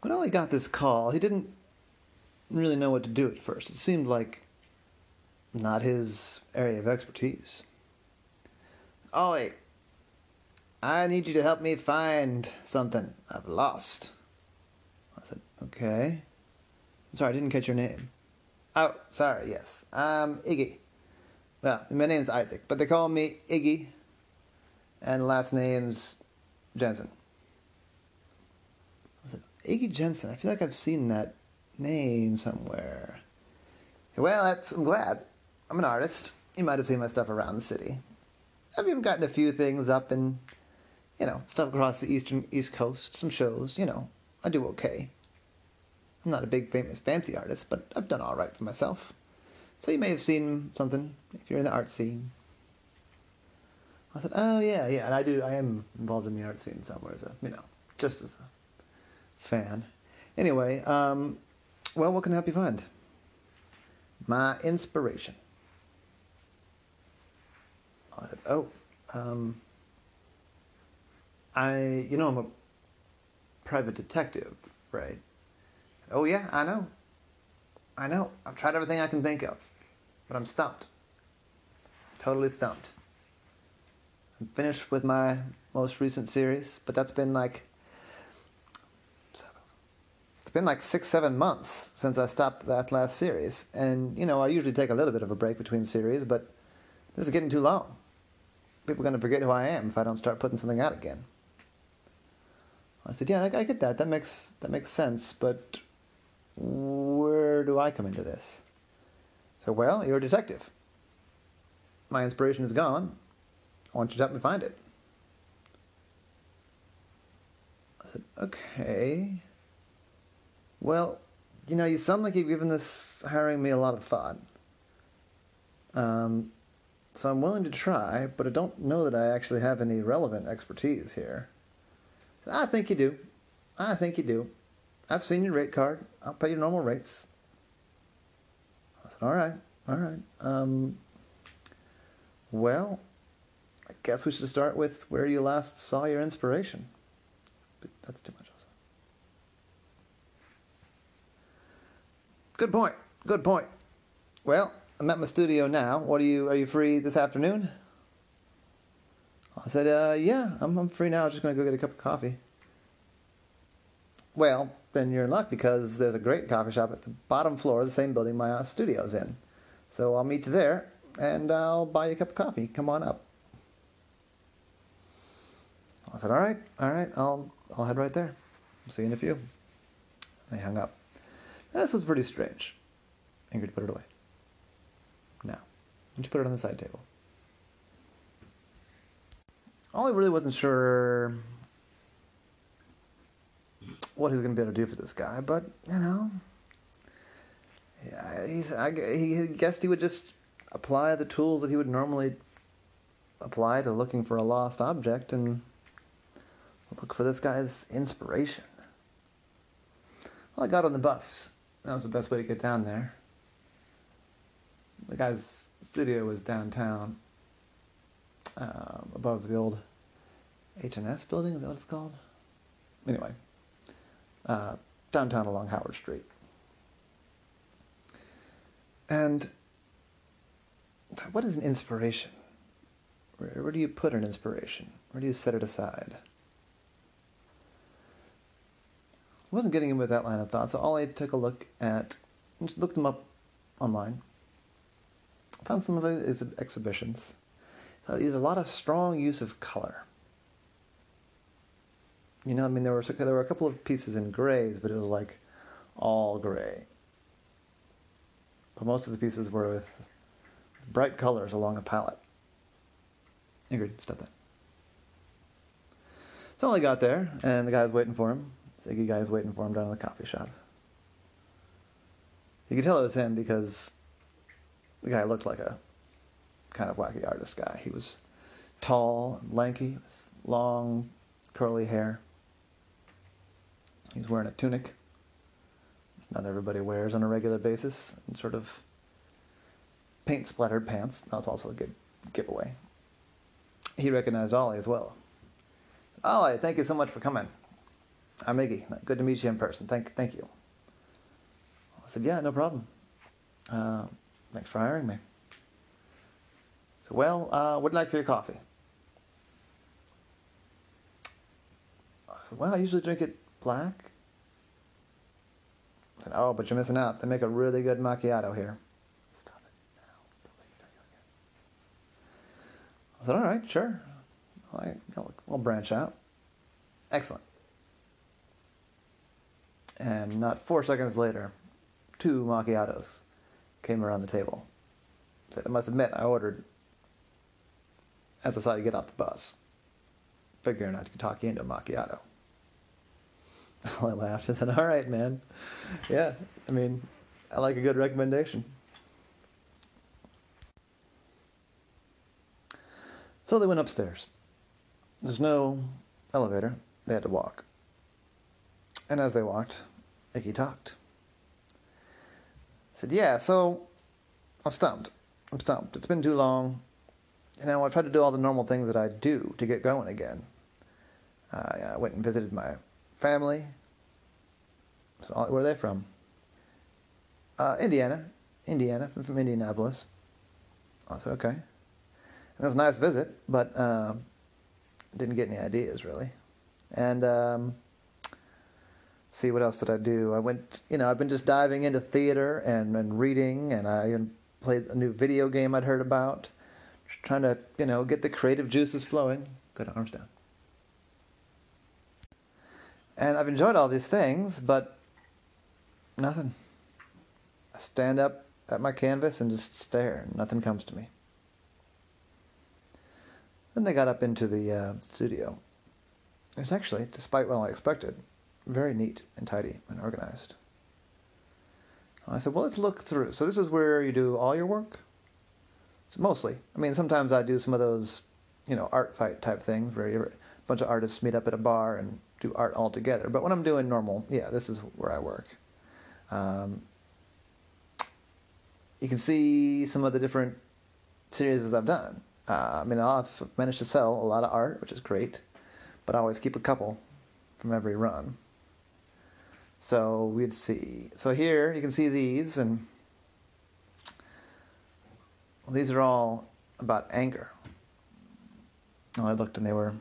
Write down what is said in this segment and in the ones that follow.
When Ollie got this call, he didn't really know what to do at first. It seemed like not his area of expertise. Ollie, I need you to help me find something I've lost. I said, okay. Sorry, I didn't catch your name. Oh, sorry, yes. I'm Iggy. Well, my name's Isaac, but they call me Iggy, and last name's Jensen. Iggy Jensen, I feel like I've seen that name somewhere. Well, that's, I'm glad. I'm an artist. You might have seen my stuff around the city. I've even gotten a few things up in, you know, stuff across the eastern East Coast, some shows, you know. I do okay. I'm not a big, famous, fancy artist, but I've done all right for myself. So you may have seen something if you're in the art scene. I said, oh yeah, yeah, and I do. I am involved in the art scene somewhere so you know, just as a fan. Anyway, um, well, what can I help you find? My inspiration. Oh, um, I, you know, I'm a private detective, right? Oh yeah, I know. I know. I've tried everything I can think of, but I'm stumped. Totally stumped. I'm finished with my most recent series, but that's been like it's been like six, seven months since I stopped that last series. And, you know, I usually take a little bit of a break between series, but this is getting too long. People are going to forget who I am if I don't start putting something out again. I said, yeah, I, I get that. That makes, that makes sense, but where do I come into this? So, well, you're a detective. My inspiration is gone. I want you to help me find it. I said, okay. Well, you know, you sound like you've given this hiring me a lot of thought. Um, so I'm willing to try, but I don't know that I actually have any relevant expertise here. I think you do. I think you do. I've seen your rate card. I'll pay your normal rates. I said, all right, all right. Um, well, I guess we should start with where you last saw your inspiration. But that's too much. Also. Good point. Good point. Well, I'm at my studio now. What are you? Are you free this afternoon? I said, uh, yeah, I'm, I'm free now. I'm just gonna go get a cup of coffee. Well, then you're in luck because there's a great coffee shop at the bottom floor of the same building my studio's in. So I'll meet you there and I'll buy you a cup of coffee. Come on up. I said, all right, all right, I'll, I'll head right there. See you in a few. They hung up. This was pretty strange. Ingrid put it away. Now, and she put it on the side table. Ollie really wasn't sure what he's going to be able to do for this guy, but you know, yeah, he's I, he guessed he would just apply the tools that he would normally apply to looking for a lost object and look for this guy's inspiration. Well, I got on the bus. That was the best way to get down there. The guy's studio was downtown, um, above the old H&S building. Is that what it's called? Anyway, uh, downtown along Howard Street. And what is an inspiration? Where, where do you put an inspiration? Where do you set it aside? I wasn't getting in with that line of thought, so all I took a look at, looked them up online. Found some of his exhibitions. So there's a lot of strong use of color. You know, I mean, there were there were a couple of pieces in grays, but it was like all gray. But most of the pieces were with bright colors along a palette. Ingrid, stop that. So I got there, and the guy was waiting for him. Ziggy guy was waiting for him down in the coffee shop. You could tell it was him because the guy looked like a kind of wacky artist guy. He was tall, and lanky, with long, curly hair. He's wearing a tunic. Not everybody wears on a regular basis, and sort of paint splattered pants. That was also a good giveaway. He recognized Ollie as well. Ollie, thank you so much for coming. I'm Iggy. Good to meet you in person. Thank, thank you. I said, yeah, no problem. Uh, thanks for hiring me. So, well, uh, do you like for your coffee? I said, well, I usually drink it black. I said, oh, but you're missing out. They make a really good macchiato here. Stop it now. I said, all right, sure. All right, we'll branch out. Excellent. And not four seconds later, two macchiatos came around the table. Said, I must admit, I ordered as I saw you get off the bus, figuring I could talk you into a macchiato. I laughed and said, All right, man. Yeah, I mean, I like a good recommendation. So they went upstairs. There's no elevator, they had to walk. And as they walked, Iggy talked. I said, Yeah, so I'm stumped. I'm stumped. It's been too long. You know, I tried to do all the normal things that I do to get going again. I went and visited my family. So, where are they from? Uh, Indiana. Indiana. I'm from Indianapolis. I said, okay. And it was a nice visit, but uh, didn't get any ideas really. And um, see what else did I do? I went, you know, I've been just diving into theater and, and reading, and I even played a new video game I'd heard about. Just trying to, you know, get the creative juices flowing. Good arms down. And I've enjoyed all these things, but nothing. I stand up at my canvas and just stare, nothing comes to me. Then they got up into the uh, studio. It was actually, despite what I expected, very neat and tidy and organized. I said, well, let's look through. So this is where you do all your work? So mostly. I mean, sometimes I do some of those, you know, art fight type things where a bunch of artists meet up at a bar and do art all together. But when I'm doing normal, yeah, this is where I work. Um, you can see some of the different series I've done. Uh, I mean, I've managed to sell a lot of art, which is great, but I always keep a couple from every run. So we'd see. So here you can see these, and well, these are all about anger. I looked and they were,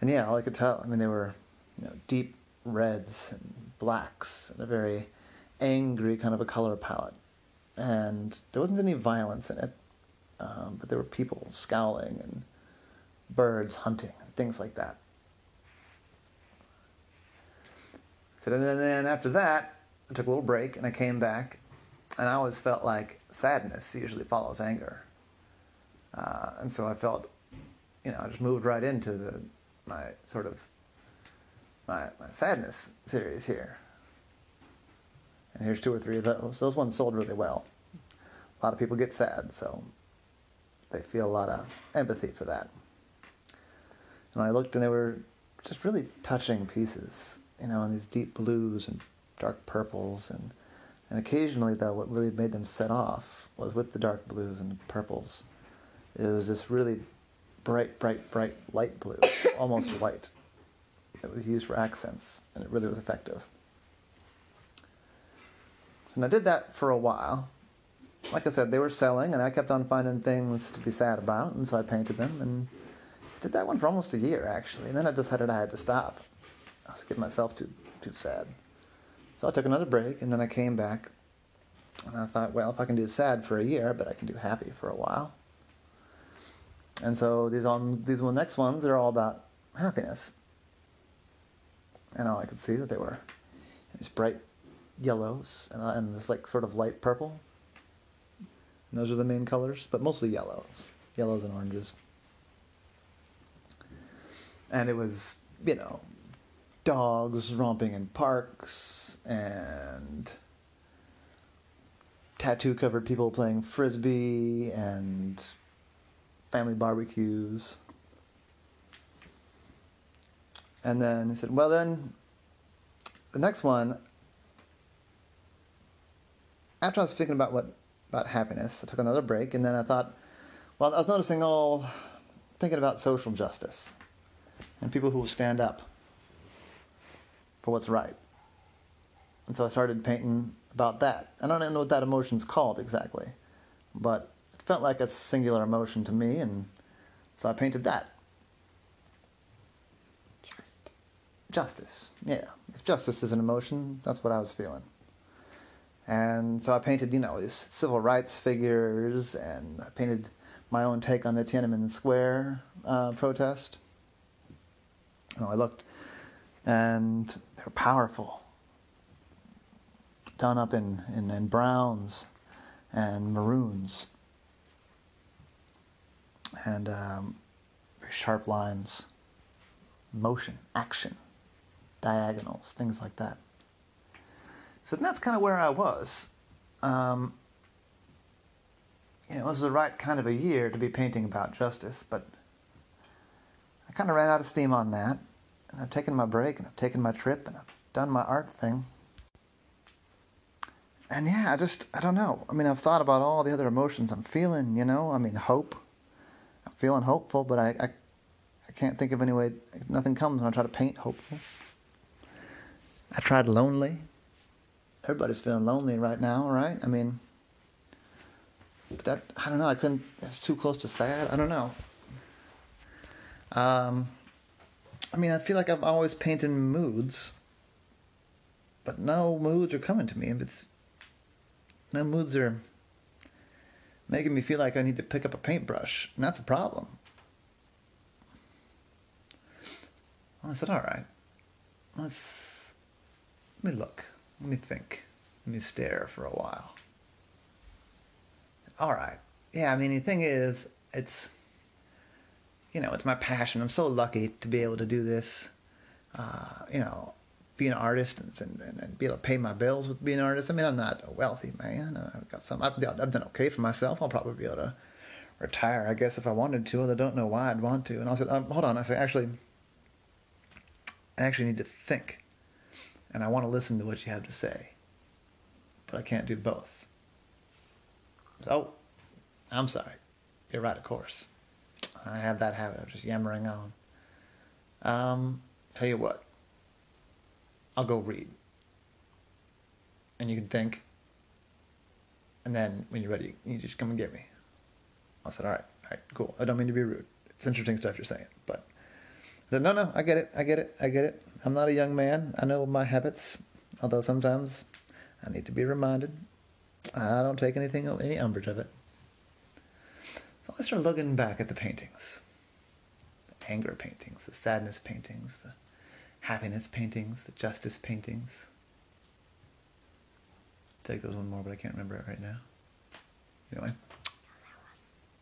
and yeah, all I could tell, I mean, they were, you know, deep reds and blacks and a very angry kind of a color palette. And there wasn't any violence in it, um, but there were people scowling and birds hunting and things like that. So then, then after that, I took a little break and I came back, and I always felt like sadness usually follows anger. Uh, and so I felt, you know, I just moved right into the my sort of my, my sadness series here. And here's two or three of those. Those ones sold really well. A lot of people get sad, so they feel a lot of empathy for that. And I looked, and they were just really touching pieces, you know, in these deep blues and dark purples, and and occasionally, though, what really made them set off was with the dark blues and purples. It was this really bright, bright, bright light blue, almost white, that was used for accents, and it really was effective. And I did that for a while. Like I said, they were selling, and I kept on finding things to be sad about, and so I painted them, and did that one for almost a year, actually. And then I decided I had to stop. I was getting myself too too sad. So I took another break, and then I came back, and I thought, well, if I can do sad for a year, but I can do happy for a while. And so these on these next ones, they're all about happiness. And all I could see that they were these bright yellows and, uh, and this like sort of light purple. And those are the main colors, but mostly yellows, yellows and oranges. And it was, you know, dogs romping in parks and tattoo covered people playing frisbee and family barbecues. And then he said, Well, then the next one, after I was thinking about what about happiness, I took another break and then I thought, well, I was noticing all thinking about social justice and people who will stand up for what's right. And so I started painting about that. I don't even know what that emotion's called exactly, but it felt like a singular emotion to me, and so I painted that. Justice. Justice, yeah. If justice is an emotion, that's what I was feeling. And so I painted, you know, these civil rights figures, and I painted my own take on the Tiananmen Square uh, protest. And I looked, and they're powerful, done up in, in, in browns and maroons, and um, very sharp lines, motion, action, diagonals, things like that. So that's kind of where I was. Um, you know, it was the right kind of a year to be painting about justice, but I kind of ran out of steam on that. And I've taken my break, and I've taken my trip, and I've done my art thing. And yeah, I just, I don't know. I mean, I've thought about all the other emotions I'm feeling, you know? I mean, hope. I'm feeling hopeful, but I, I, I can't think of any way, nothing comes when I try to paint hopeful. I tried lonely everybody's feeling lonely right now, right? I mean, that I don't know. I couldn't. It's too close to sad. I don't know. Um, I mean, I feel like I'm always painting moods, but no moods are coming to me. It's no moods are making me feel like I need to pick up a paintbrush, and that's a problem. I said, all right, let's let me look. Let me think. Let me stare for a while. All right. Yeah, I mean, the thing is, it's, you know, it's my passion. I'm so lucky to be able to do this, uh, you know, be an artist and, and, and, be able to pay my bills with being an artist. I mean, I'm not a wealthy man. I've got some, I've, I've done okay for myself. I'll probably be able to retire, I guess, if I wanted to, although I don't know why I'd want to. And I said, um, hold on. I said, actually, I actually need to think and I want to listen to what you have to say, but I can't do both. Oh, I'm sorry. You're right, of course. I have that habit of just yammering on. Um, tell you what, I'll go read. And you can think. And then when you're ready, you just come and get me. I said, all right, all right, cool. I don't mean to be rude. It's interesting stuff you're saying, but I said, no, no, I get it, I get it, I get it. I'm not a young man. I know my habits, although sometimes I need to be reminded. I don't take anything, any umbrage of it. I started looking back at the paintings the anger paintings, the sadness paintings, the happiness paintings, the justice paintings. Take those one more, but I can't remember it right now. Anyway.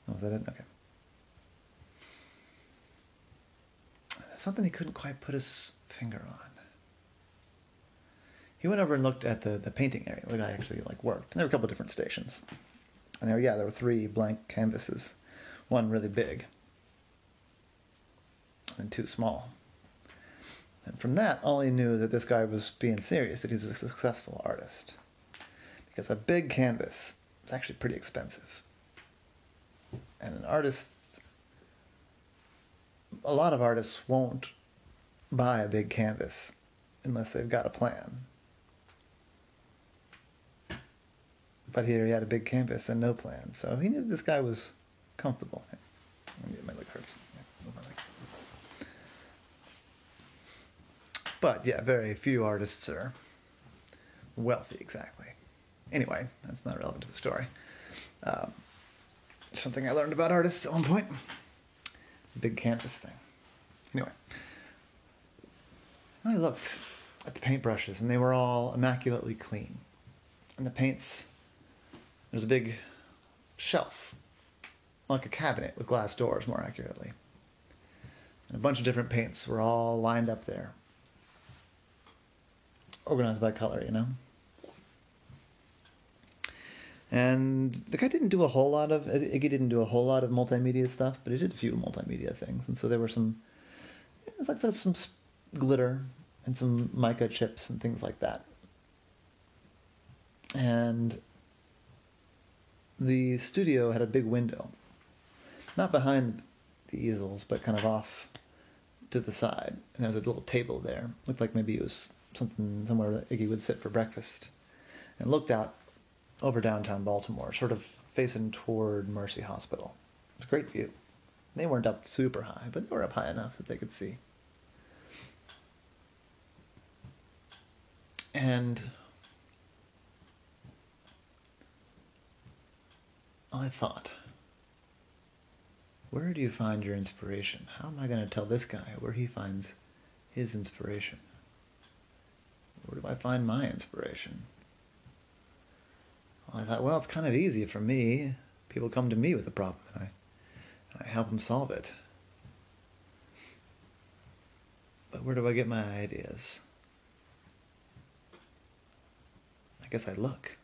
Oh, was that it? Okay. something he couldn't quite put his finger on. He went over and looked at the, the painting area where the guy actually like worked. And there were a couple of different stations. And there, yeah, there were three blank canvases, one really big, and two small. And from that, all he knew that this guy was being serious, that he was a successful artist. Because a big canvas is actually pretty expensive. And an artist a lot of artists won't buy a big canvas unless they've got a plan. But here he had a big canvas and no plan, so he knew this guy was comfortable. My leg hurts. My leg. But yeah, very few artists are wealthy exactly. Anyway, that's not relevant to the story. Um, something I learned about artists at one point big canvas thing. Anyway, I looked at the paintbrushes and they were all immaculately clean. And the paints, there's a big shelf, like a cabinet with glass doors, more accurately. And a bunch of different paints were all lined up there, organized by color, you know? And the guy didn't do a whole lot of Iggy didn't do a whole lot of multimedia stuff, but he did a few multimedia things. And so there were some like some glitter and some mica chips and things like that. And the studio had a big window, not behind the easels, but kind of off to the side. And there was a little table there. Looked like maybe it was something somewhere that Iggy would sit for breakfast, and looked out over downtown Baltimore, sort of facing toward Mercy Hospital. It's a great view. They weren't up super high, but they were up high enough that they could see. And I thought, where do you find your inspiration? How am I going to tell this guy where he finds his inspiration? Where do I find my inspiration? Well, I thought, well, it's kind of easy for me. People come to me with a problem, and I, and I help them solve it. But where do I get my ideas? I guess I look.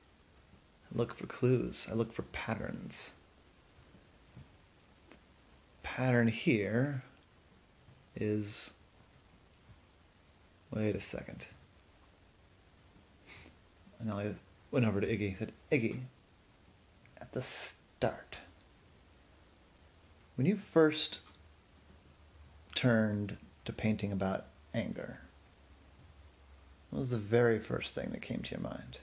I look for clues. I look for patterns. Pattern here is. Wait a second. And I went over to Iggy and said, Iggy, at the start, when you first turned to painting about anger, what was the very first thing that came to your mind?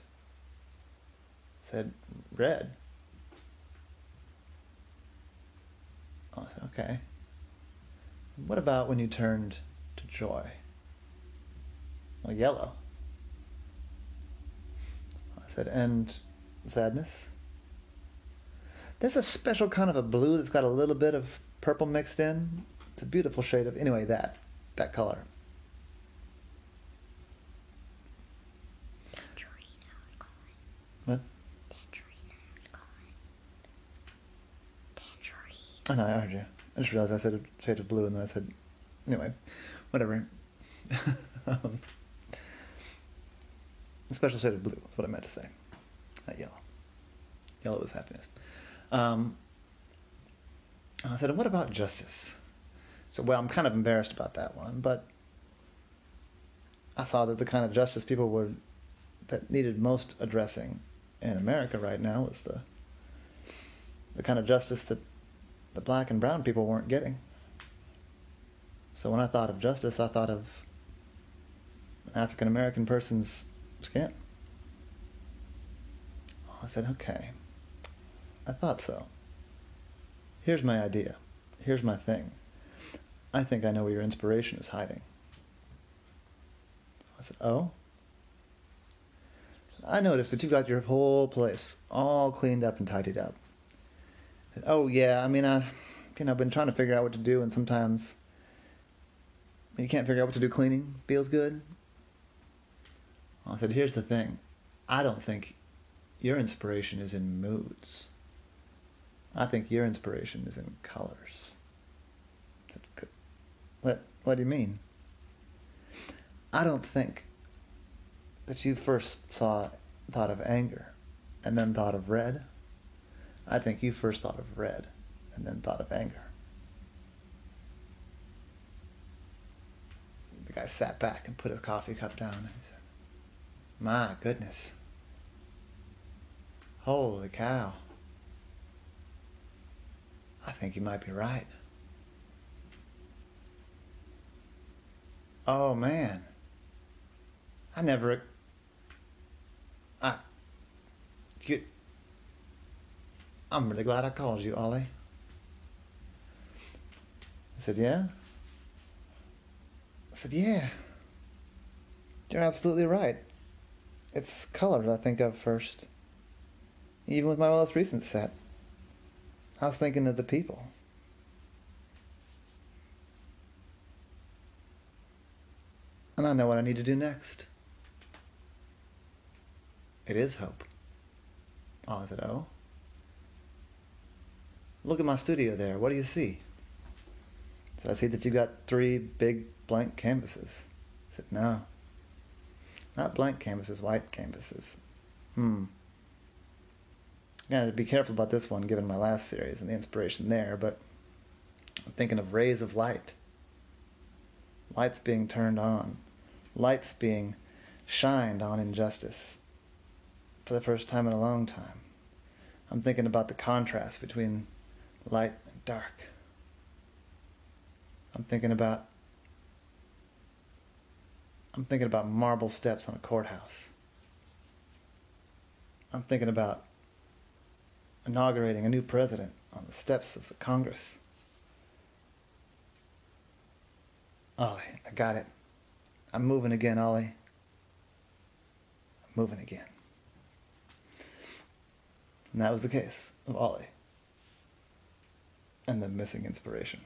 I said, red. I said, okay. What about when you turned to joy? Well, yellow I said, and sadness. There's a special kind of a blue that's got a little bit of purple mixed in. It's a beautiful shade of, anyway, that, that color. What? I know, I heard you. I just realized I said a shade of blue and then I said, anyway, whatever. um, a special shade of blue is what I meant to say. Not yellow. Yellow is happiness. Um, and I said, what about justice? So, well, I'm kind of embarrassed about that one, but I saw that the kind of justice people were that needed most addressing in America right now was the the kind of justice that the black and brown people weren't getting. So when I thought of justice, I thought of an African American person's skin. Oh, I said, okay. I thought so. Here's my idea. Here's my thing. I think I know where your inspiration is hiding. I said, oh? I noticed that you've got your whole place all cleaned up and tidied up. Oh yeah, I mean, I, you know, I've been trying to figure out what to do, and sometimes you can't figure out what to do. Cleaning feels good. I said, here's the thing. I don't think your inspiration is in moods. I think your inspiration is in colors. Said, what, what do you mean? I don't think that you first saw thought of anger and then thought of red. I think you first thought of red and then thought of anger. The guy sat back and put his coffee cup down and he said, my goodness. Holy cow. I think you might be right. Oh man. I never I you I'm really glad I called you, Ollie. I said, Yeah? I said, Yeah. You're absolutely right. It's colors I think of first. Even with my most recent set. I was thinking of the people. And I know what I need to do next. It is hope. Oh, I said, oh? Look at my studio there. What do you see? So I see that you've got three big blank canvases. I said, no. Not blank canvases, white canvases. Hmm. Gotta be careful about this one given my last series and the inspiration there, but I'm thinking of rays of light. Lights being turned on. Lights being shined on injustice for the first time in a long time. I'm thinking about the contrast between light and dark. I'm thinking about I'm thinking about marble steps on a courthouse. I'm thinking about inaugurating a new president on the steps of the Congress. Ollie, I got it. I'm moving again, Ollie. I'm moving again. And that was the case of Ollie and the missing inspiration.